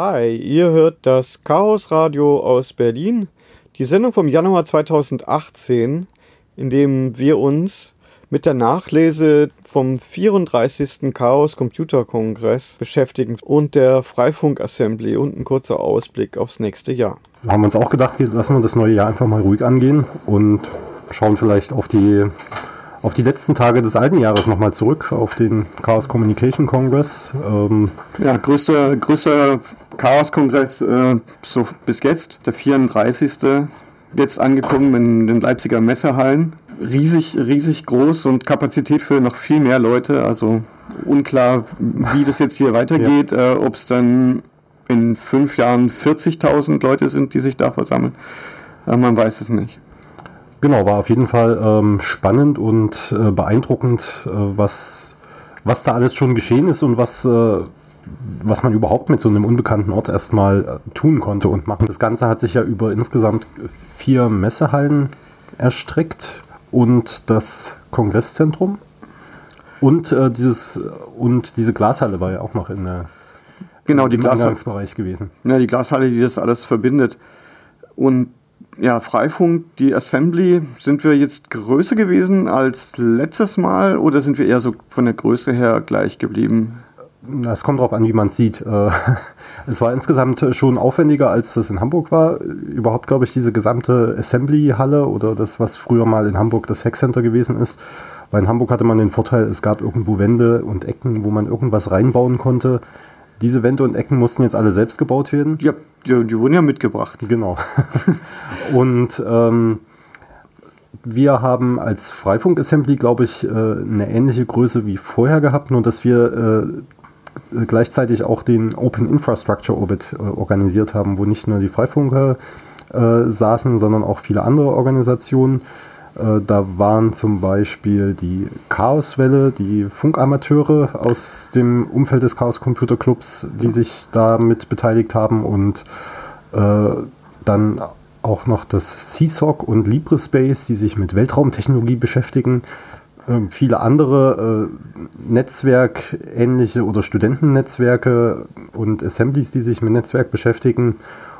Hi, ihr hört das Chaos Radio aus Berlin, die Sendung vom Januar 2018, in dem wir uns mit der Nachlese vom 34. Chaos Computer Kongress beschäftigen und der Freifunk Assembly und ein kurzer Ausblick aufs nächste Jahr. Wir haben uns auch gedacht, lassen wir das neue Jahr einfach mal ruhig angehen und schauen vielleicht auf die auf die letzten Tage des alten Jahres nochmal zurück, auf den Chaos Communication Congress. Ähm ja, größter, größter Chaos-Kongress äh, so bis jetzt, der 34. Jetzt angekommen in den Leipziger Messehallen. Riesig, riesig groß und Kapazität für noch viel mehr Leute. Also unklar, wie das jetzt hier weitergeht, ja. äh, ob es dann in fünf Jahren 40.000 Leute sind, die sich da versammeln. Äh, man weiß es nicht. Genau, war auf jeden Fall ähm, spannend und äh, beeindruckend, äh, was, was da alles schon geschehen ist und was, äh, was man überhaupt mit so einem unbekannten Ort erstmal äh, tun konnte und machen. Das Ganze hat sich ja über insgesamt vier Messehallen erstreckt und das Kongresszentrum. Und, äh, dieses, und diese Glashalle war ja auch noch in der genau, die Glashalle. gewesen. Ja, die Glashalle, die das alles verbindet. Und ja, Freifunk, die Assembly, sind wir jetzt größer gewesen als letztes Mal oder sind wir eher so von der Größe her gleich geblieben? Es kommt darauf an, wie man es sieht. Äh, es war insgesamt schon aufwendiger, als das in Hamburg war. Überhaupt, glaube ich, diese gesamte Assembly-Halle oder das, was früher mal in Hamburg das Hackcenter gewesen ist. Weil in Hamburg hatte man den Vorteil, es gab irgendwo Wände und Ecken, wo man irgendwas reinbauen konnte. Diese Wände und Ecken mussten jetzt alle selbst gebaut werden. Ja, die, die wurden ja mitgebracht. Genau. und ähm, wir haben als Freifunk-Assembly, glaube ich, äh, eine ähnliche Größe wie vorher gehabt, nur dass wir äh, gleichzeitig auch den Open Infrastructure Orbit äh, organisiert haben, wo nicht nur die Freifunker äh, saßen, sondern auch viele andere Organisationen. Äh, da waren zum Beispiel die Chaoswelle, die Funkamateure aus dem Umfeld des Chaos Computer Clubs, die sich damit beteiligt haben und äh, dann auch noch das CSOC und LibreSpace, die sich mit Weltraumtechnologie beschäftigen. Äh, viele andere äh, Netzwerkähnliche oder Studentennetzwerke und Assemblies, die sich mit Netzwerk beschäftigen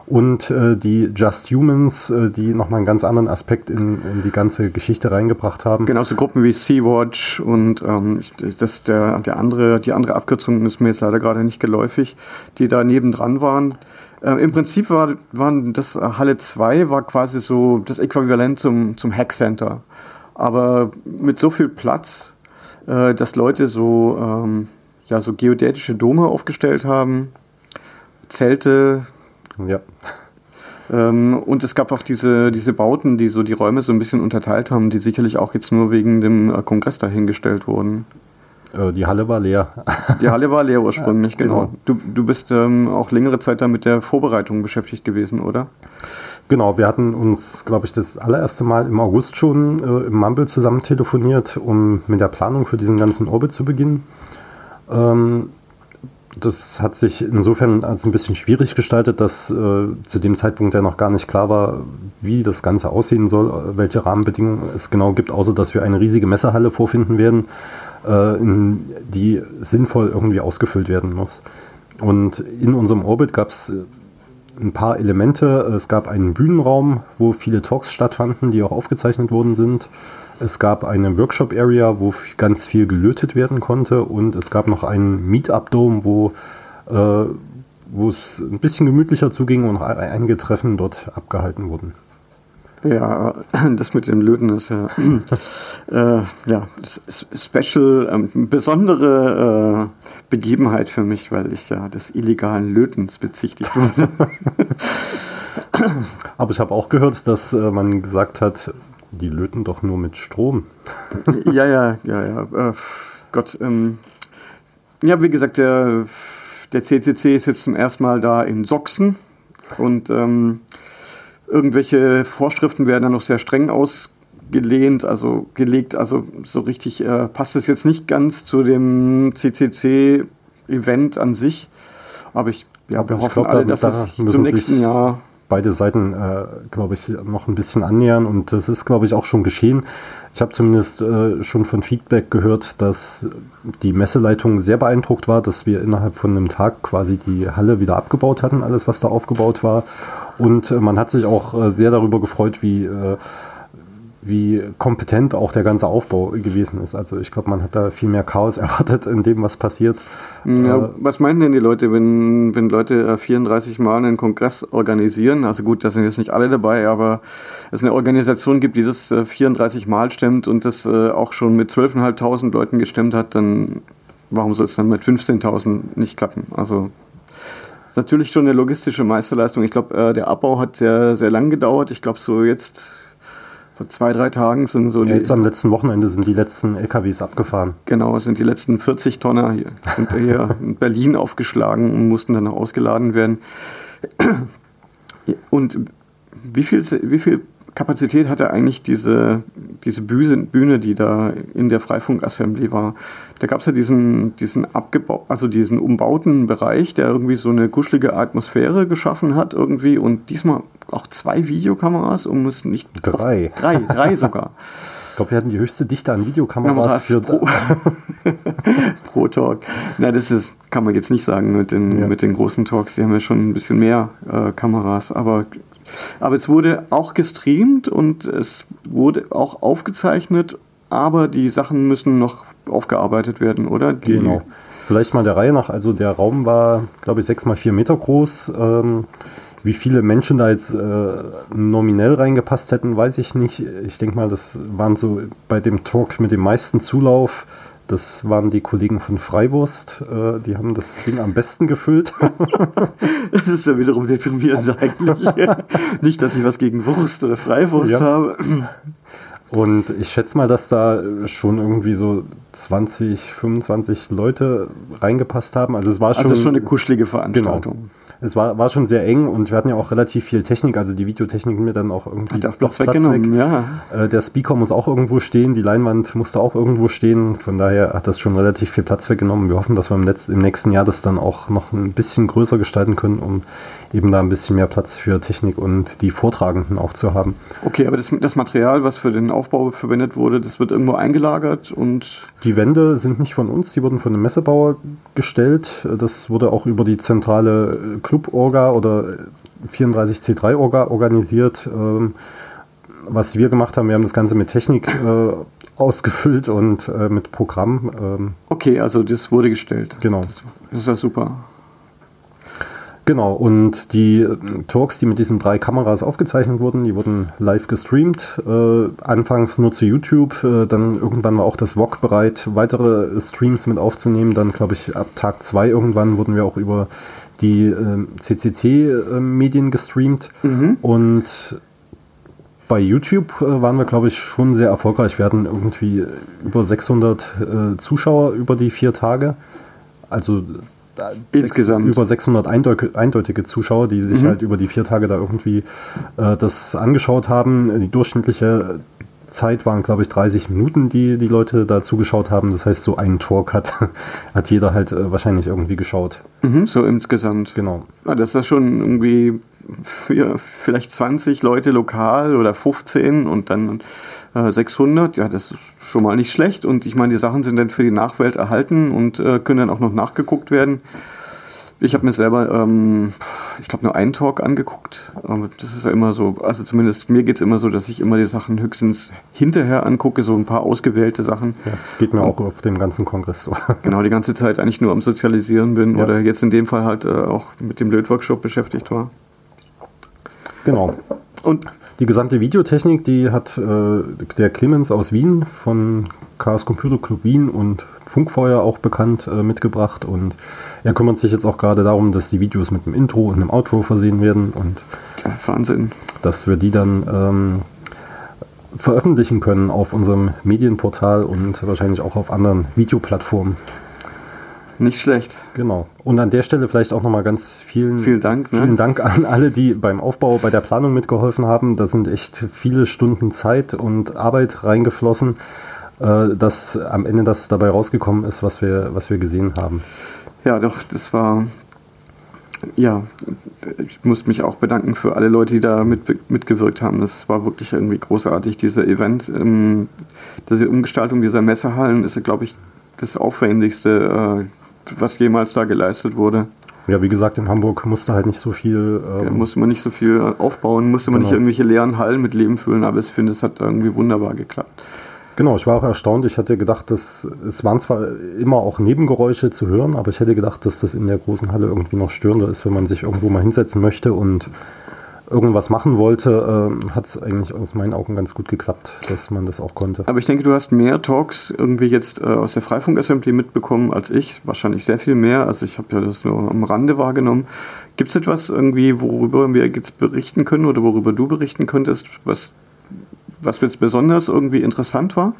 und äh, die Just Humans, äh, die nochmal einen ganz anderen Aspekt in, in, die ganze Geschichte reingebracht haben. Genau, so Gruppen wie Sea-Watch und ähm, das, der, der andere, die andere Abkürzung ist mir jetzt leider gerade nicht geläufig, die da nebendran waren. Äh, Im Prinzip war, waren das Halle 2 war quasi so das Äquivalent zum, zum Hack Center. Aber mit so viel Platz, äh, dass Leute so, ähm, ja, so geodätische Dome aufgestellt haben, Zelte, ja. Ähm, und es gab auch diese, diese Bauten, die so die Räume so ein bisschen unterteilt haben, die sicherlich auch jetzt nur wegen dem äh, Kongress dahingestellt wurden. Äh, die Halle war leer. Die Halle war leer ursprünglich, ja, genau. genau. Du, du bist ähm, auch längere Zeit da mit der Vorbereitung beschäftigt gewesen, oder? Genau, wir hatten uns, glaube ich, das allererste Mal im August schon äh, im Mumble zusammen telefoniert, um mit der Planung für diesen ganzen Orbit zu beginnen. Ähm, das hat sich insofern als ein bisschen schwierig gestaltet, dass äh, zu dem Zeitpunkt ja noch gar nicht klar war, wie das Ganze aussehen soll, welche Rahmenbedingungen es genau gibt, außer dass wir eine riesige Messerhalle vorfinden werden, äh, in, die sinnvoll irgendwie ausgefüllt werden muss. Und in unserem Orbit gab es äh, ein paar Elemente. Es gab einen Bühnenraum, wo viele Talks stattfanden, die auch aufgezeichnet worden sind. Es gab eine Workshop-Area, wo ganz viel gelötet werden konnte und es gab noch einen Meetup-Dome, wo, äh, wo es ein bisschen gemütlicher zuging und einige Treffen dort abgehalten wurden. Ja, das mit dem Löten ist ja, äh, ja special, ähm, besondere äh, Begebenheit für mich, weil ich ja des illegalen Lötens bezichtigt wurde. Aber ich habe auch gehört, dass äh, man gesagt hat, die löten doch nur mit Strom. ja, ja, ja, ja. Äh, Gott, ähm, ja, wie gesagt, der, der CCC ist jetzt zum ersten Mal da in Sachsen und ähm, irgendwelche Vorschriften werden dann noch sehr streng ausgelehnt, also gelegt, also so richtig äh, passt es jetzt nicht ganz zu dem CCC-Event an sich, aber ich, ja, wir hoffen glaub, alle, dass es zum nächsten Jahr beide Seiten, äh, glaube ich, noch ein bisschen annähern. Und das ist, glaube ich, auch schon geschehen. Ich habe zumindest äh, schon von Feedback gehört, dass die Messeleitung sehr beeindruckt war, dass wir innerhalb von einem Tag quasi die Halle wieder abgebaut hatten, alles, was da aufgebaut war. Und äh, man hat sich auch äh, sehr darüber gefreut, wie äh, wie kompetent auch der ganze Aufbau gewesen ist. Also ich glaube, man hat da viel mehr Chaos erwartet in dem, was passiert. Ja, was meinen denn die Leute, wenn, wenn Leute 34 äh, Mal einen Kongress organisieren? Also gut, da sind jetzt nicht alle dabei, aber es eine Organisation gibt, die das 34 äh, Mal stemmt und das auch schon mit 12.500 Leuten gestemmt hat, dann warum soll es dann mit 15.000 nicht klappen? Also natürlich schon eine logistische Meisterleistung. Ich glaube, der Abbau hat sehr, sehr lang gedauert. Ich glaube, so jetzt vor zwei, drei Tagen sind so ja, die. Jetzt am letzten Wochenende sind die letzten LKWs abgefahren. Genau, sind die letzten 40 Tonner hier, sind hier in Berlin aufgeschlagen und mussten dann ausgeladen werden. Und wie viel, wie viel Kapazität hatte eigentlich diese, diese Bühne, die da in der Freifunk-Assembly war. Da gab es ja diesen, diesen abgebau also diesen umbauten Bereich, der irgendwie so eine kuschelige Atmosphäre geschaffen hat irgendwie und diesmal auch zwei Videokameras, um es nicht... Drei. Auf, drei, drei sogar. Ich glaube, wir hatten die höchste Dichte an Videokameras für pro, pro Talk. Na, das ist, kann man jetzt nicht sagen mit den, ja. mit den großen Talks. Die haben ja schon ein bisschen mehr äh, Kameras, aber aber es wurde auch gestreamt und es wurde auch aufgezeichnet, aber die Sachen müssen noch aufgearbeitet werden, oder? Die genau. Vielleicht mal der Reihe nach. Also der Raum war, glaube ich, sechs mal vier Meter groß. Ähm, wie viele Menschen da jetzt äh, nominell reingepasst hätten, weiß ich nicht. Ich denke mal, das waren so bei dem Talk mit dem meisten Zulauf das waren die Kollegen von Freiwurst. Äh, die haben das Ding am besten gefüllt. das ist ja wiederum deprimierend eigentlich. Nicht, dass ich was gegen Wurst oder Freiwurst ja. habe. Und ich schätze mal, dass da schon irgendwie so 20, 25 Leute reingepasst haben. Also es war schon, also schon eine kuschelige Veranstaltung. Genau es war, war schon sehr eng und wir hatten ja auch relativ viel Technik, also die Videotechnik mir dann auch irgendwie Hat auch Platz, Platz weggenommen, weg. ja. Äh, der Speaker muss auch irgendwo stehen, die Leinwand musste auch irgendwo stehen, von daher hat das schon relativ viel Platz weggenommen. Wir hoffen, dass wir im, Letz-, im nächsten Jahr das dann auch noch ein bisschen größer gestalten können, um eben da ein bisschen mehr Platz für Technik und die Vortragenden auch zu haben. Okay, aber das, das Material, was für den Aufbau verwendet wurde, das wird irgendwo eingelagert und. Die Wände sind nicht von uns, die wurden von einem Messebauer gestellt. Das wurde auch über die zentrale Club-Orga oder 34C3-Orga organisiert. Ähm, was wir gemacht haben, wir haben das Ganze mit Technik äh, ausgefüllt und äh, mit Programm. Ähm. Okay, also das wurde gestellt. Genau. Das, das ist ja super. Genau, und die äh, Talks, die mit diesen drei Kameras aufgezeichnet wurden, die wurden live gestreamt. Äh, anfangs nur zu YouTube, äh, dann irgendwann war auch das VOG bereit, weitere Streams mit aufzunehmen. Dann, glaube ich, ab Tag zwei irgendwann wurden wir auch über die äh, CCC-Medien gestreamt. Mhm. Und bei YouTube äh, waren wir, glaube ich, schon sehr erfolgreich. Wir hatten irgendwie über 600 äh, Zuschauer über die vier Tage. Also Insgesamt. Sechs, über 600 eindeutige Zuschauer, die sich mhm. halt über die vier Tage da irgendwie äh, das angeschaut haben. Die durchschnittliche Zeit waren, glaube ich, 30 Minuten, die die Leute da zugeschaut haben. Das heißt, so einen Talk hat, hat jeder halt äh, wahrscheinlich irgendwie geschaut. Mhm, so insgesamt. Genau. Ja, das ist ja schon irgendwie für vielleicht 20 Leute lokal oder 15 und dann äh, 600. Ja, das ist schon mal nicht schlecht. Und ich meine, die Sachen sind dann für die Nachwelt erhalten und äh, können dann auch noch nachgeguckt werden. Ich habe mir selber, ähm, ich glaube, nur einen Talk angeguckt. Aber das ist ja immer so, also zumindest mir geht es immer so, dass ich immer die Sachen höchstens hinterher angucke, so ein paar ausgewählte Sachen. Ja, geht mir auch auf dem ganzen Kongress so. Genau, die ganze Zeit eigentlich nur am Sozialisieren bin ja. oder jetzt in dem Fall halt äh, auch mit dem Lötworkshop beschäftigt war. Genau. Und die gesamte Videotechnik, die hat äh, der Clemens aus Wien von Chaos Computer Club Wien und Funkfeuer auch bekannt äh, mitgebracht und er kümmert sich jetzt auch gerade darum, dass die Videos mit einem Intro und einem Outro versehen werden und ja, Wahnsinn. Dass wir die dann ähm, veröffentlichen können auf unserem Medienportal und wahrscheinlich auch auf anderen Videoplattformen. Nicht schlecht. Genau. Und an der Stelle vielleicht auch nochmal ganz vielen, vielen Dank, ne? vielen Dank an alle, die beim Aufbau, bei der Planung mitgeholfen haben. Da sind echt viele Stunden Zeit und Arbeit reingeflossen, äh, dass am Ende das dabei rausgekommen ist, was wir, was wir gesehen haben. Ja, doch, das war ja ich muss mich auch bedanken für alle Leute, die da mit, mitgewirkt haben. Das war wirklich irgendwie großartig, dieser Event. Ähm, diese Umgestaltung dieser Messehallen ist, glaube ich, das Aufwendigste, äh, was jemals da geleistet wurde. Ja, wie gesagt, in Hamburg musste halt nicht so viel. Ähm ja, musste man nicht so viel aufbauen, musste man genau. nicht irgendwelche leeren Hallen mit Leben füllen, aber ich finde, es hat irgendwie wunderbar geklappt. Genau, ich war auch erstaunt. Ich hatte gedacht, dass es waren zwar immer auch Nebengeräusche zu hören, aber ich hätte gedacht, dass das in der großen Halle irgendwie noch störender ist, wenn man sich irgendwo mal hinsetzen möchte und irgendwas machen wollte, äh, hat es eigentlich aus meinen Augen ganz gut geklappt, dass man das auch konnte. Aber ich denke, du hast mehr Talks irgendwie jetzt äh, aus der Freifunk-Assembly mitbekommen als ich. Wahrscheinlich sehr viel mehr. Also ich habe ja das nur am Rande wahrgenommen. Gibt es etwas irgendwie, worüber wir jetzt berichten können oder worüber du berichten könntest, was was jetzt besonders irgendwie interessant war,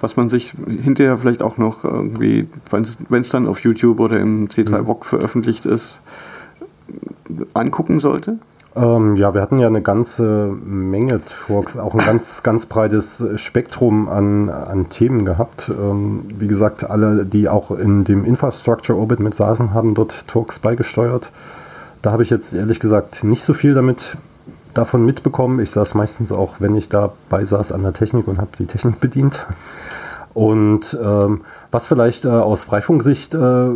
was man sich hinterher vielleicht auch noch irgendwie, wenn es dann auf YouTube oder im C3 VOG mhm. veröffentlicht ist, angucken sollte? Ähm, ja, wir hatten ja eine ganze Menge Talks, auch ein ganz, ganz breites Spektrum an, an Themen gehabt. Ähm, wie gesagt, alle, die auch in dem Infrastructure Orbit mit saßen, haben dort Talks beigesteuert. Da habe ich jetzt ehrlich gesagt nicht so viel damit davon mitbekommen. Ich saß meistens auch, wenn ich dabei saß, an der Technik und habe die Technik bedient. Und ähm, was vielleicht äh, aus Freifunksicht äh,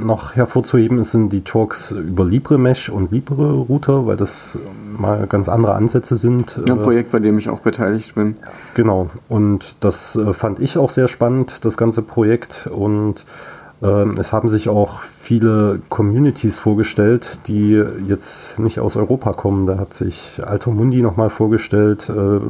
noch hervorzuheben ist, sind die Talks über LibreMesh und LibreRouter, weil das mal ganz andere Ansätze sind. Ein Projekt, bei dem ich auch beteiligt bin. Genau. Und das äh, fand ich auch sehr spannend, das ganze Projekt. Und ähm, es haben sich auch viele Communities vorgestellt, die jetzt nicht aus Europa kommen. Da hat sich Alto Mundi nochmal vorgestellt. Äh,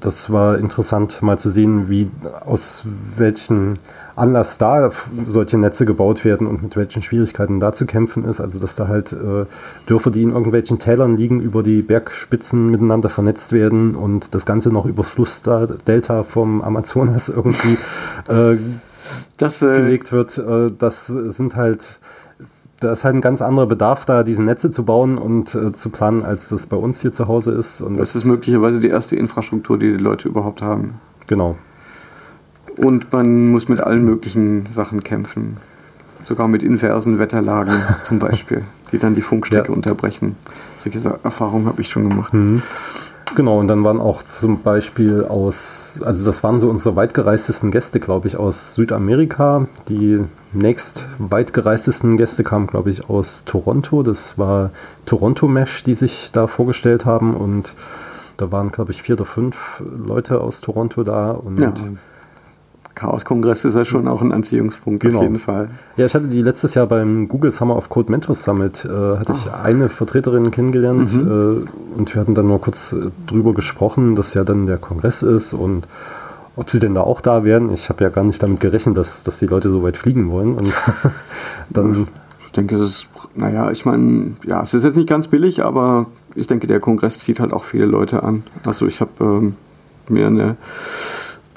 das war interessant mal zu sehen, wie aus welchen Anlass da solche Netze gebaut werden und mit welchen Schwierigkeiten da zu kämpfen ist. Also dass da halt äh, Dörfer, die in irgendwelchen Tälern liegen, über die Bergspitzen miteinander vernetzt werden und das Ganze noch übers Flussdelta vom Amazonas irgendwie äh, das, äh, gelegt wird. Äh, das sind halt, da ist halt ein ganz anderer Bedarf da, diese Netze zu bauen und äh, zu planen, als das bei uns hier zu Hause ist. Und das, das ist möglicherweise die erste Infrastruktur, die die Leute überhaupt haben. Genau. Und man muss mit allen möglichen Sachen kämpfen. Sogar mit inversen Wetterlagen zum Beispiel, die dann die Funkstrecke ja. unterbrechen. Solche Erfahrungen habe ich schon gemacht. Mhm. Genau, und dann waren auch zum Beispiel aus, also das waren so unsere weitgereistesten Gäste, glaube ich, aus Südamerika. Die nächst weitgereistesten Gäste kamen, glaube ich, aus Toronto. Das war Toronto Mesh, die sich da vorgestellt haben. Und da waren, glaube ich, vier oder fünf Leute aus Toronto da. Und ja. Chaos-Kongress ist ja schon auch ein Anziehungspunkt genau. auf jeden Fall. Ja, ich hatte die letztes Jahr beim Google Summer of Code Mentors Summit, äh, hatte oh. ich eine Vertreterin kennengelernt mhm. äh, und wir hatten dann nur kurz äh, drüber gesprochen, dass ja dann der Kongress ist und ob sie denn da auch da wären. Ich habe ja gar nicht damit gerechnet, dass, dass die Leute so weit fliegen wollen. Und dann ich denke, es ist, naja, ich meine, ja, es ist jetzt nicht ganz billig, aber ich denke, der Kongress zieht halt auch viele Leute an. Also ich habe ähm, mir eine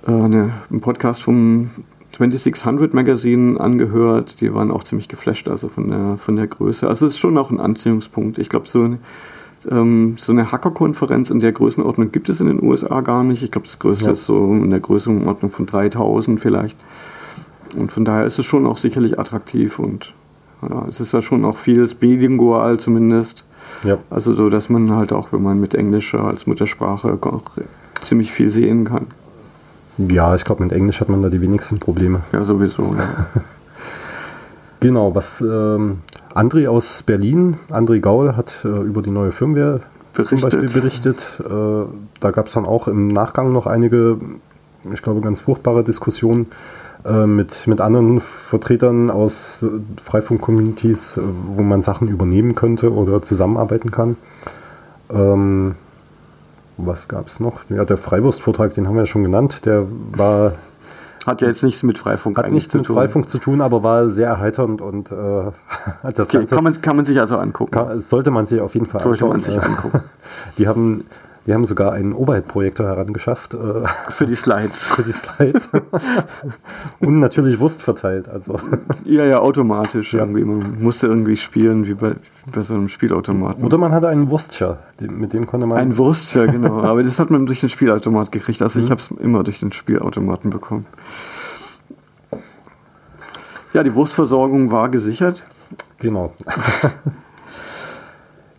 eine, einen Podcast vom 2600 Magazine angehört. Die waren auch ziemlich geflasht, also von der, von der Größe. Also es ist schon auch ein Anziehungspunkt. Ich glaube, so eine, ähm, so eine Hacker-Konferenz in der Größenordnung gibt es in den USA gar nicht. Ich glaube, das größte ja. ist so in der Größenordnung von 3000 vielleicht. Und von daher ist es schon auch sicherlich attraktiv und ja, es ist ja schon auch vieles bilingual zumindest. Ja. Also so, dass man halt auch, wenn man mit Englisch als Muttersprache auch ziemlich viel sehen kann. Ja, ich glaube, mit Englisch hat man da die wenigsten Probleme. Ja, sowieso. Ja. genau, was ähm, André aus Berlin, André Gaul, hat äh, über die neue Firmware berichtet. zum Beispiel berichtet. Äh, da gab es dann auch im Nachgang noch einige, ich glaube, ganz furchtbare Diskussionen äh, mit, mit anderen Vertretern aus Freifunk-Communities, äh, wo man Sachen übernehmen könnte oder zusammenarbeiten kann. Ähm, was gab es noch? Ja, der Freiwurstvortrag, den haben wir ja schon genannt. Der war. Hat ja jetzt nichts mit Freifunk Hat nichts mit tun. Freifunk zu tun, aber war sehr erheiternd und äh, das okay, Ganze, kann, man, kann man sich also angucken. Kann, sollte man sich auf jeden Fall sollte anschauen. Man sich angucken. Die haben wir haben sogar einen Overhead-Projektor herangeschafft. Äh, für die Slides. Für die Slides. Und natürlich Wurst verteilt. Also. Ja, ja, automatisch. Ja. Irgendwie. Man musste irgendwie spielen wie bei, bei so einem Spielautomaten. Oder man hatte einen Wurstcher, mit dem konnte man. Ein Wurstcher, genau. Aber das hat man durch den Spielautomat gekriegt. Also mhm. ich habe es immer durch den Spielautomaten bekommen. Ja, die Wurstversorgung war gesichert. Genau.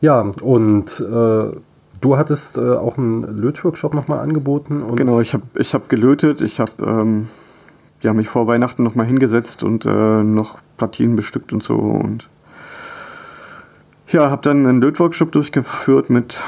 Ja, und äh, du hattest äh, auch einen Lötworkshop nochmal angeboten. genau, ich habe ich hab gelötet, ich habe ähm, ja, mich vor Weihnachten nochmal hingesetzt und äh, noch Platinen bestückt und so und ja, habe dann einen Lötworkshop durchgeführt mit,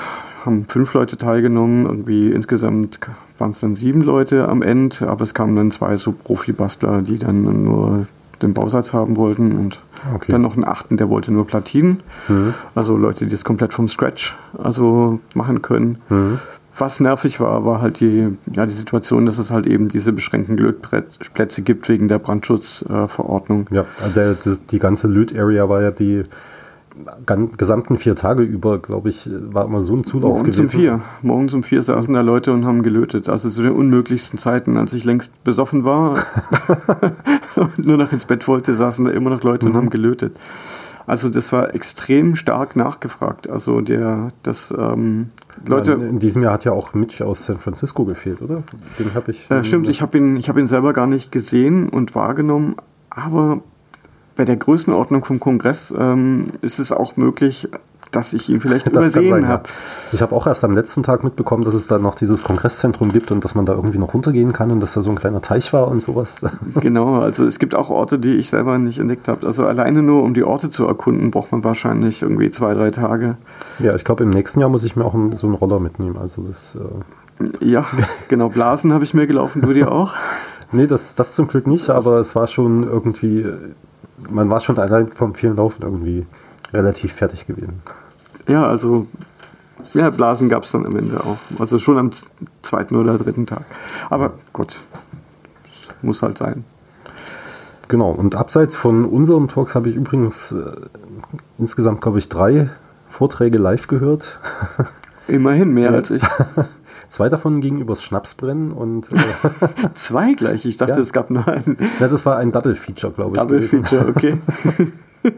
haben fünf Leute teilgenommen, irgendwie insgesamt waren es dann sieben Leute am Ende, aber es kamen dann zwei so Profi-Bastler, die dann nur den Bausatz haben wollten und okay. dann noch einen achten, der wollte nur Platinen. Mhm. Also Leute, die das komplett vom Scratch also machen können. Mhm. Was nervig war, war halt die, ja, die Situation, dass es halt eben diese beschränkten Lötplätze gibt wegen der Brandschutzverordnung. Äh, ja, der, die ganze Löt-Area war ja die gesamten vier Tage über, glaube ich, war immer so ein Zulauf Morgen gewesen. um vier. Morgens um vier saßen da Leute und haben gelötet. Also zu den unmöglichsten Zeiten, als ich längst besoffen war und nur noch ins Bett wollte, saßen da immer noch Leute mhm. und haben gelötet. Also das war extrem stark nachgefragt. Also der, das ähm, Leute. In diesem Jahr hat ja auch Mitch aus San Francisco gefehlt, oder? Den habe ich. Äh, stimmt, ich habe ihn, ich habe ihn selber gar nicht gesehen und wahrgenommen, aber bei der Größenordnung vom Kongress ähm, ist es auch möglich, dass ich ihn vielleicht das übersehen habe. Ja. Ich habe auch erst am letzten Tag mitbekommen, dass es da noch dieses Kongresszentrum gibt und dass man da irgendwie noch runtergehen kann und dass da so ein kleiner Teich war und sowas. Genau, also es gibt auch Orte, die ich selber nicht entdeckt habe. Also alleine nur, um die Orte zu erkunden, braucht man wahrscheinlich irgendwie zwei, drei Tage. Ja, ich glaube, im nächsten Jahr muss ich mir auch so einen Roller mitnehmen. Also das. Äh ja, genau. Blasen habe ich mir gelaufen, du dir auch? nee, das, das zum Glück nicht, aber es war schon irgendwie man war schon allein vom vielen Laufen irgendwie relativ fertig gewesen. Ja, also ja, Blasen gab es dann am Ende auch. Also schon am zweiten oder dritten Tag. Aber gut, muss halt sein. Genau, und abseits von unseren Talks habe ich übrigens äh, insgesamt, glaube ich, drei Vorträge live gehört. Immerhin mehr als ich. Zwei davon gingen übers Schnapsbrennen und. Äh Zwei gleich? Ich dachte, ja. es gab nur einen. Ja, das war ein Double Feature, glaube ich. Double gewesen. Feature, okay.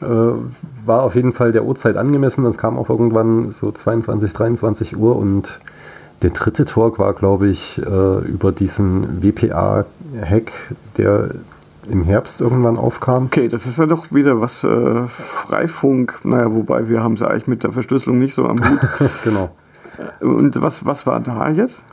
äh, war auf jeden Fall der Uhrzeit angemessen. Das kam auch irgendwann so 22, 23 Uhr und der dritte Talk war, glaube ich, äh, über diesen WPA-Hack, der im Herbst irgendwann aufkam. Okay, das ist ja doch wieder was äh, Freifunk. Naja, wobei wir haben es eigentlich mit der Verschlüsselung nicht so am Hut. genau. Und was, was war da jetzt?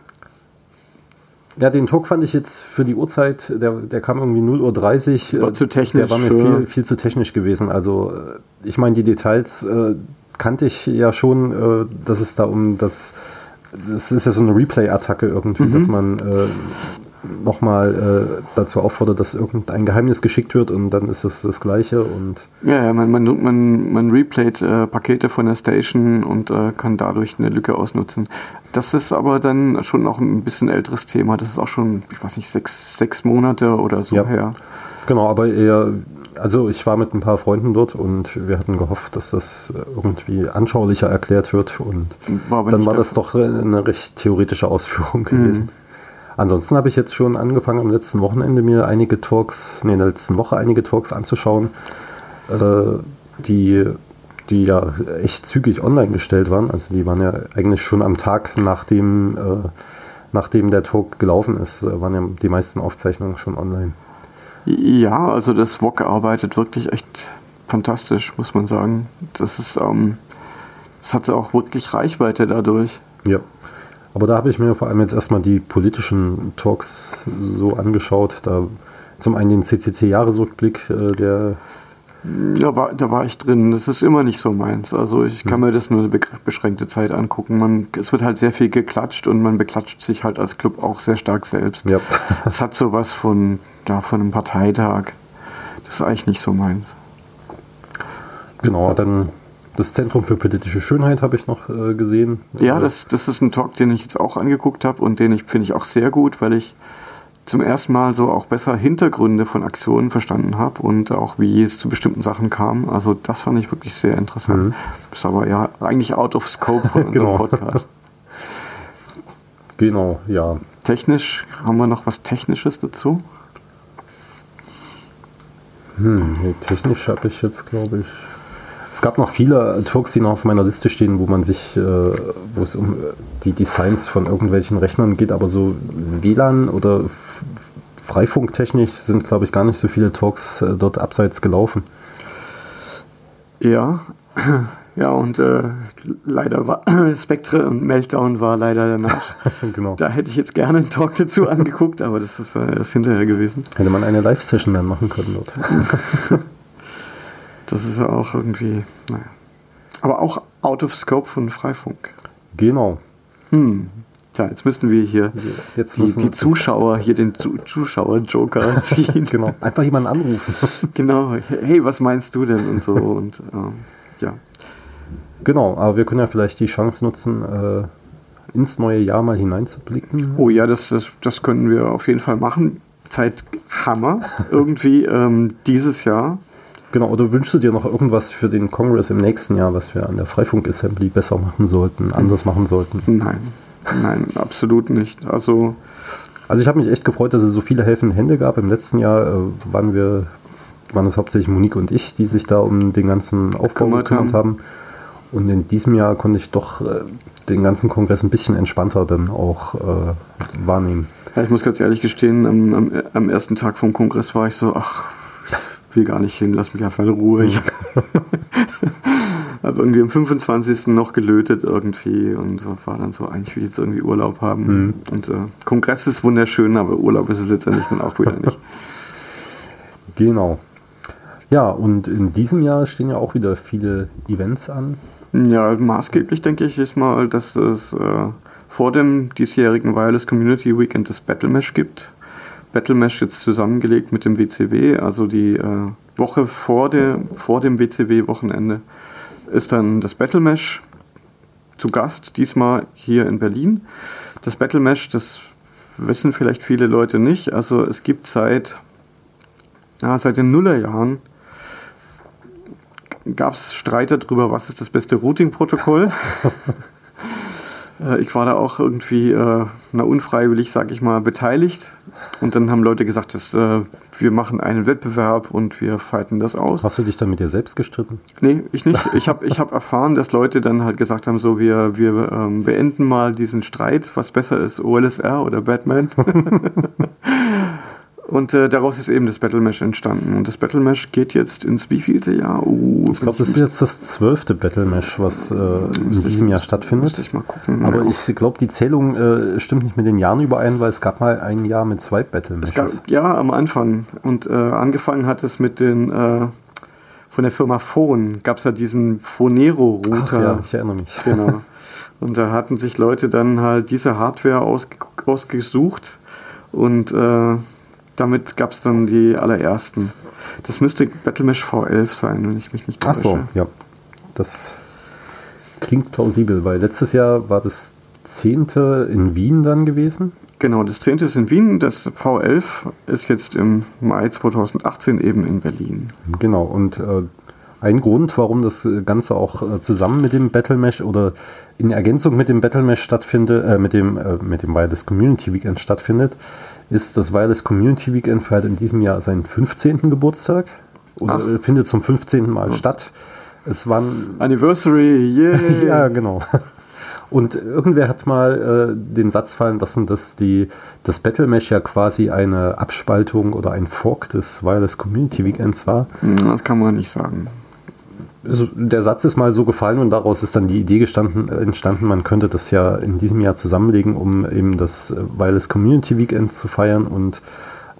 Ja, den Talk fand ich jetzt für die Uhrzeit, der, der kam irgendwie 0.30 Uhr. War zu technisch. Der war mir viel, viel zu technisch gewesen. Also, äh, ich meine, die Details äh, kannte ich ja schon, äh, dass es da um das. Das ist ja so eine Replay-Attacke irgendwie, mhm. dass man äh, nochmal äh, dazu auffordert, dass irgendein Geheimnis geschickt wird und dann ist das das Gleiche. Und ja, ja man, man, man, man replayt äh, Pakete von der Station und äh, kann dadurch eine Lücke ausnutzen. Das ist aber dann schon noch ein bisschen älteres Thema. Das ist auch schon, ich weiß nicht, sechs, sechs Monate oder so ja. her. Genau, aber eher, also ich war mit ein paar Freunden dort und wir hatten gehofft, dass das irgendwie anschaulicher erklärt wird und war dann war das doch eine recht theoretische Ausführung mhm. gewesen. Mhm. Ansonsten habe ich jetzt schon angefangen, am letzten Wochenende mir einige Talks, nee, in der letzten Woche einige Talks anzuschauen, äh, die, die ja echt zügig online gestellt waren. Also die waren ja eigentlich schon am Tag, nachdem, äh, nachdem der Talk gelaufen ist, äh, waren ja die meisten Aufzeichnungen schon online. Ja, also das VOG arbeitet wirklich echt fantastisch, muss man sagen. Das ist, ähm, das hatte auch wirklich Reichweite dadurch. Ja. Aber da habe ich mir vor allem jetzt erstmal die politischen Talks so angeschaut. Da zum einen den CCC-Jahresrückblick, äh, der. Da war, da war ich drin. Das ist immer nicht so meins. Also ich kann hm. mir das nur eine beschränkte Zeit angucken. Man, es wird halt sehr viel geklatscht und man beklatscht sich halt als Club auch sehr stark selbst. Ja. Es hat sowas von, ja, von einem Parteitag. Das ist eigentlich nicht so meins. Genau, dann das Zentrum für politische Schönheit habe ich noch äh, gesehen. Ja, das, das ist ein Talk, den ich jetzt auch angeguckt habe und den ich finde ich auch sehr gut, weil ich zum ersten Mal so auch besser Hintergründe von Aktionen verstanden habe und auch wie es zu bestimmten Sachen kam. Also das fand ich wirklich sehr interessant. Mhm. Ist aber ja eigentlich out of scope von unserem genau. Podcast. genau, ja. Technisch, haben wir noch was Technisches dazu? Hm, nee, technisch habe ich jetzt, glaube ich, es gab noch viele Talks, die noch auf meiner Liste stehen, wo man sich, äh, wo es um die Designs von irgendwelchen Rechnern geht, aber so WLAN oder Freifunktechnisch sind, glaube ich, gar nicht so viele Talks äh, dort abseits gelaufen. Ja, ja, und äh, leider war Spectre und Meltdown war leider danach. genau. Da hätte ich jetzt gerne einen Talk dazu angeguckt, aber das ist äh, erst hinterher gewesen. Hätte man eine Live-Session dann machen können dort. das ist ja auch irgendwie, naja. Aber auch out of scope von Freifunk. Genau. Hm. Tja, jetzt müssten wir hier jetzt die, die Zuschauer, hier den Zuschauer-Joker ziehen. genau, einfach jemanden anrufen. genau, hey, was meinst du denn und so und ähm, ja. Genau, aber wir können ja vielleicht die Chance nutzen, äh, ins neue Jahr mal hineinzublicken. Oh ja, das, das, das können wir auf jeden Fall machen. Zeit Hammer irgendwie ähm, dieses Jahr. Genau, oder wünschst du dir noch irgendwas für den Kongress im nächsten Jahr, was wir an der Freifunk Assembly besser machen sollten, anders machen sollten? Nein, Nein, absolut nicht. Also, also ich habe mich echt gefreut, dass es so viele helfende Hände gab. Im letzten Jahr äh, waren wir, waren es hauptsächlich Monique und ich, die sich da um den ganzen Aufbau gekümmert haben. haben. Und in diesem Jahr konnte ich doch äh, den ganzen Kongress ein bisschen entspannter dann auch äh, wahrnehmen. Ja, ich muss ganz ehrlich gestehen, am, am, am, ersten Tag vom Kongress war ich so, ach, will gar nicht hin, lass mich einfach in Ruhe. Ich habe irgendwie am 25. noch gelötet irgendwie und war dann so, eigentlich will ich jetzt irgendwie Urlaub haben. Mhm. Und äh, Kongress ist wunderschön, aber Urlaub ist es letztendlich dann auch wieder nicht. Genau. Ja, und in diesem Jahr stehen ja auch wieder viele Events an. Ja, maßgeblich denke ich ist mal, dass es äh, vor dem diesjährigen Wireless Community Weekend das Battle Mesh gibt. Battle Mesh jetzt zusammengelegt mit dem WCW, also die äh, Woche vor, der, vor dem WCW-Wochenende ist dann das Battle Mesh zu Gast, diesmal hier in Berlin. Das Battle Mesh, das wissen vielleicht viele Leute nicht. Also es gibt seit, ja, seit den Nullerjahren gab es Streit darüber, was ist das beste Routing-Protokoll. Äh, ich war da auch irgendwie äh, na, unfreiwillig, sag ich mal, beteiligt. Und dann haben Leute gesagt, dass, äh, wir machen einen Wettbewerb und wir fighten das aus. Hast du dich dann mit dir selbst gestritten? Nee, ich nicht. Ich habe ich hab erfahren, dass Leute dann halt gesagt haben, so wir, wir ähm, beenden mal diesen Streit, was besser ist, OLSR oder Batman. Und äh, daraus ist eben das Battle Mesh entstanden. Und das Battle Mesh geht jetzt ins wievielte Jahr? Uh, ich glaube, das ist jetzt das zwölfte Battle Mesh, was äh, in diesem Jahr stattfindet. Müsste ich mal gucken. Aber ja. ich glaube, die Zählung äh, stimmt nicht mit den Jahren überein, weil es gab mal ein Jahr mit zwei Battle Meshes. ja, am Anfang. Und äh, angefangen hat es mit den äh, von der Firma Phone gab es ja diesen Phonero-Router. Ja, ich erinnere mich. Genau. Und da hatten sich Leute dann halt diese Hardware ausge ausgesucht und äh, damit gab es dann die allerersten. Das müsste Battlemesh V11 sein, wenn ich mich nicht täusche. Ach so, ja. Das klingt plausibel, weil letztes Jahr war das zehnte in Wien dann gewesen. Genau, das zehnte ist in Wien, das V11 ist jetzt im Mai 2018 eben in Berlin. Genau, und äh, ein Grund, warum das Ganze auch äh, zusammen mit dem Battle Mesh oder in Ergänzung mit dem Battle Mesh stattfindet, äh, mit dem, äh, mit dem Wireless Community Weekend stattfindet, ist das Wireless Community Weekend feiert in diesem Jahr seinen 15. Geburtstag oder Ach. findet zum 15. Mal Ach. statt. Es waren Anniversary, yeah. ja, genau. Und irgendwer hat mal äh, den Satz fallen lassen, dass die, das Battle Mesh ja quasi eine Abspaltung oder ein Fork des Wireless Community Weekends war. Hm, das kann man nicht sagen der Satz ist mal so gefallen und daraus ist dann die Idee gestanden, entstanden, man könnte das ja in diesem Jahr zusammenlegen, um eben das äh, Wireless Community Weekend zu feiern und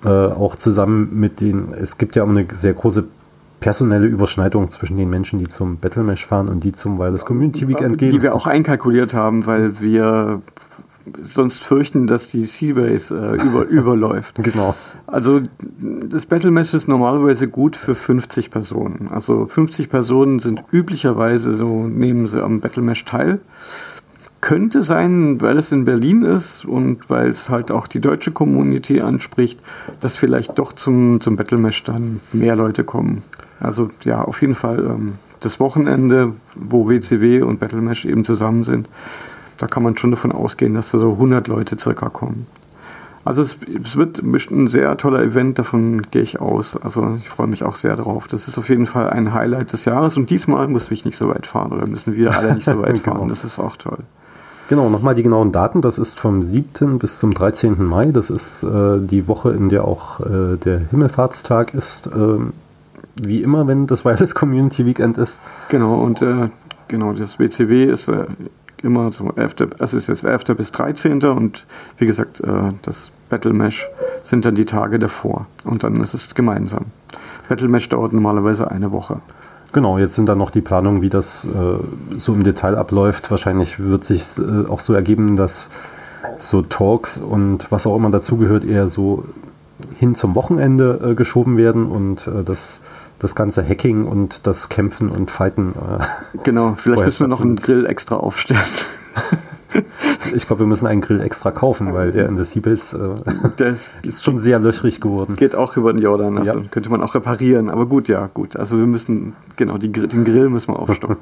äh, auch zusammen mit den, es gibt ja auch eine sehr große personelle Überschneidung zwischen den Menschen, die zum Battle Mesh fahren und die zum Wireless Community Weekend gehen. Die wir auch einkalkuliert haben, weil wir sonst fürchten, dass die Seabase äh, über, überläuft. Genau. Also das Battle Mesh ist normalerweise gut für 50 Personen. Also 50 Personen sind üblicherweise so, nehmen sie am Battle Mesh teil. Könnte sein, weil es in Berlin ist und weil es halt auch die deutsche Community anspricht, dass vielleicht doch zum, zum Battle Mesh dann mehr Leute kommen. Also ja, auf jeden Fall ähm, das Wochenende, wo WCW und Battle Mesh eben zusammen sind, da kann man schon davon ausgehen, dass da so 100 Leute circa kommen. Also es, es, wird ein sehr toller Event, davon gehe ich aus. Also ich freue mich auch sehr drauf. Das ist auf jeden Fall ein Highlight des Jahres und diesmal muss ich nicht so weit fahren oder müssen wir alle nicht so weit fahren. genau. Das ist auch toll. Genau, nochmal die genauen Daten. Das ist vom 7. bis zum 13. Mai. Das ist äh, die Woche, in der auch äh, der Himmelfahrtstag ist. Ähm, wie immer, wenn das Wireless Community Weekend ist. Genau, und äh, genau, das WCW ist äh, immer so 11., also ist jetzt 11. bis 13. und wie gesagt, äh, das Battle Mesh sind dann die Tage davor und dann ist es gemeinsam. Battle Mesh dauert normalerweise eine Woche. Genau, jetzt sind dann noch die Planungen, wie das äh, so im Detail abläuft. Wahrscheinlich wird sich äh, auch so ergeben, dass so Talks und was auch immer dazugehört, eher so hin zum Wochenende äh, geschoben werden und äh, das, das ganze Hacking und das Kämpfen und Fighten. Äh, genau, vielleicht müssen wir noch einen Grill extra aufstellen. ich glaube, wir müssen einen Grill extra kaufen, weil der in der Seabase äh, ist, ist, schon sehr löchrig geworden. Geht auch über den Jordan, also ja. könnte man auch reparieren. Aber gut, ja, gut. Also wir müssen, genau, die, den Grill müssen wir aufstocken.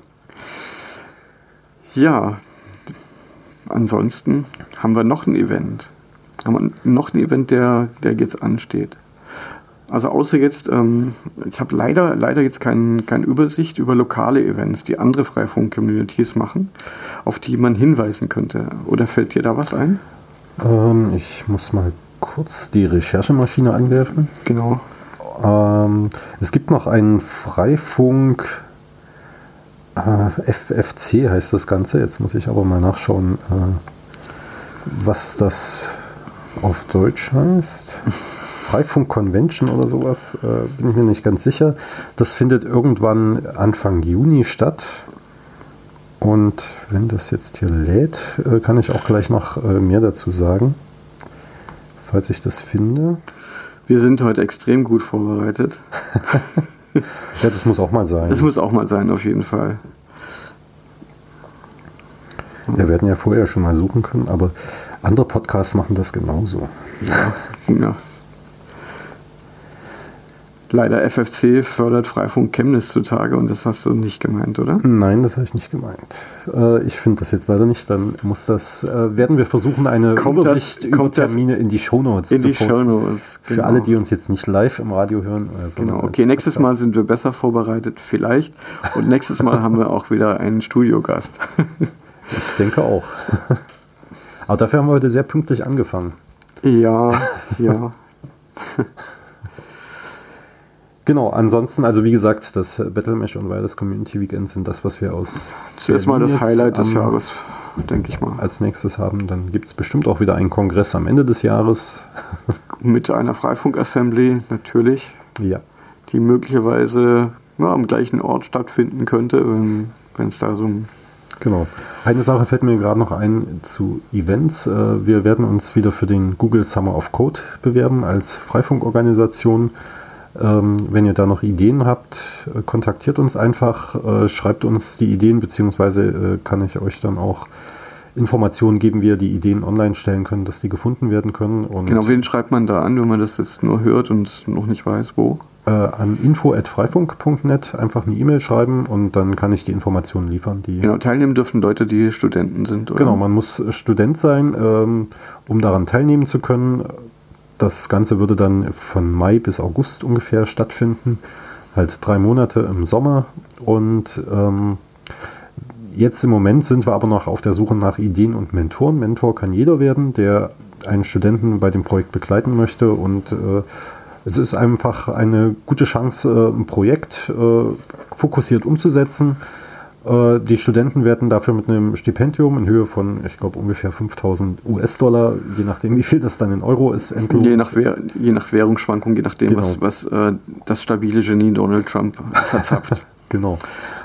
ja, ansonsten haben wir noch ein Event. Haben wir noch ein Event, der, der jetzt ansteht. Also außer jetzt, ähm, ich habe leider, leider jetzt keine kein Übersicht über lokale Events, die andere Freifunk-Communities machen, auf die man hinweisen könnte. Oder fällt dir da was ein? Ähm, ich muss mal kurz die Recherchemaschine anwerfen. Genau. Ähm, es gibt noch einen Freifunk äh, FFC heißt das Ganze. Jetzt muss ich aber mal nachschauen, äh, was das auf Deutsch heißt. Freifunk Convention oder sowas, äh, bin ich mir nicht ganz sicher. Das findet irgendwann Anfang Juni statt. Und wenn das jetzt hier lädt, äh, kann ich auch gleich noch äh, mehr dazu sagen, falls ich das finde. Wir sind heute extrem gut vorbereitet. ja, das muss auch mal sein. Das muss auch mal sein, auf jeden Fall. Wir werden ja vorher schon mal suchen können, aber andere Podcasts machen das genauso. Ja, ja. Leider FFC fördert Freifunk Chemnitz zutage und das hast du nicht gemeint, oder? Nein, das habe ich nicht gemeint. Äh, ich finde das jetzt leider nicht. Dann muss das, äh, werden wir versuchen, eine kommt Übersicht das, über Termine in die Shownotes in zu die posten. Shownotes, genau. Für alle, die uns jetzt nicht live im Radio hören. Genau, okay, nächstes Mal sind wir besser vorbereitet, vielleicht. Und nächstes Mal haben wir auch wieder einen Studiogast. ich denke auch. Aber dafür haben wir heute sehr pünktlich angefangen. Ja, ja. Genau, ansonsten, also wie gesagt, das Battle Mesh und Wireless Community Weekend sind das, was wir aus. Zuerst mal das Highlight des Jahres, denke ich mal. Als nächstes haben. Dann gibt es bestimmt auch wieder einen Kongress am Ende des Jahres. Mit einer Freifunk-Assembly, natürlich. Ja. Die möglicherweise ja, am gleichen Ort stattfinden könnte, wenn es da so ein. Genau. Eine Sache fällt mir gerade noch ein zu Events. Äh, wir werden uns wieder für den Google Summer of Code bewerben als Freifunkorganisation. Ähm, wenn ihr da noch Ideen habt, äh, kontaktiert uns einfach, äh, schreibt uns die Ideen, beziehungsweise äh, kann ich euch dann auch Informationen geben, wie ihr die Ideen online stellen könnt, dass die gefunden werden können. Und genau, wen schreibt man da an, wenn man das jetzt nur hört und noch nicht weiß, wo? Äh, an info.freifunk.net einfach eine E-Mail schreiben und dann kann ich die Informationen liefern. Die genau, teilnehmen dürfen Leute, die Studenten sind, oder? Genau, man muss Student sein, ähm, um daran teilnehmen zu können. Das Ganze würde dann von Mai bis August ungefähr stattfinden. Halt drei Monate im Sommer. Und ähm, jetzt im Moment sind wir aber noch auf der Suche nach Ideen und Mentoren. Mentor kann jeder werden, der einen Studenten bei dem Projekt begleiten möchte. Und äh, es ist einfach eine gute Chance, äh, ein Projekt äh, fokussiert umzusetzen die Studenten werden dafür mit einem Stipendium in Höhe von, ich glaube, ungefähr 5000 US-Dollar, je nachdem, wie viel das dann in Euro ist, entlohnt. Je nach, je nach Währungsschwankung, je nachdem, genau. was, was äh, das stabile Genie Donald Trump verzapft. genau.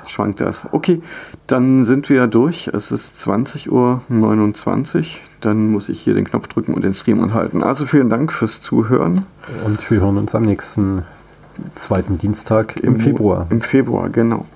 Schwankt das. Okay, dann sind wir durch. Es ist 20.29 Uhr. Dann muss ich hier den Knopf drücken und den Stream anhalten. Also vielen Dank fürs Zuhören. Und wir hören uns am nächsten zweiten Dienstag im, im Februar. Im Februar, genau.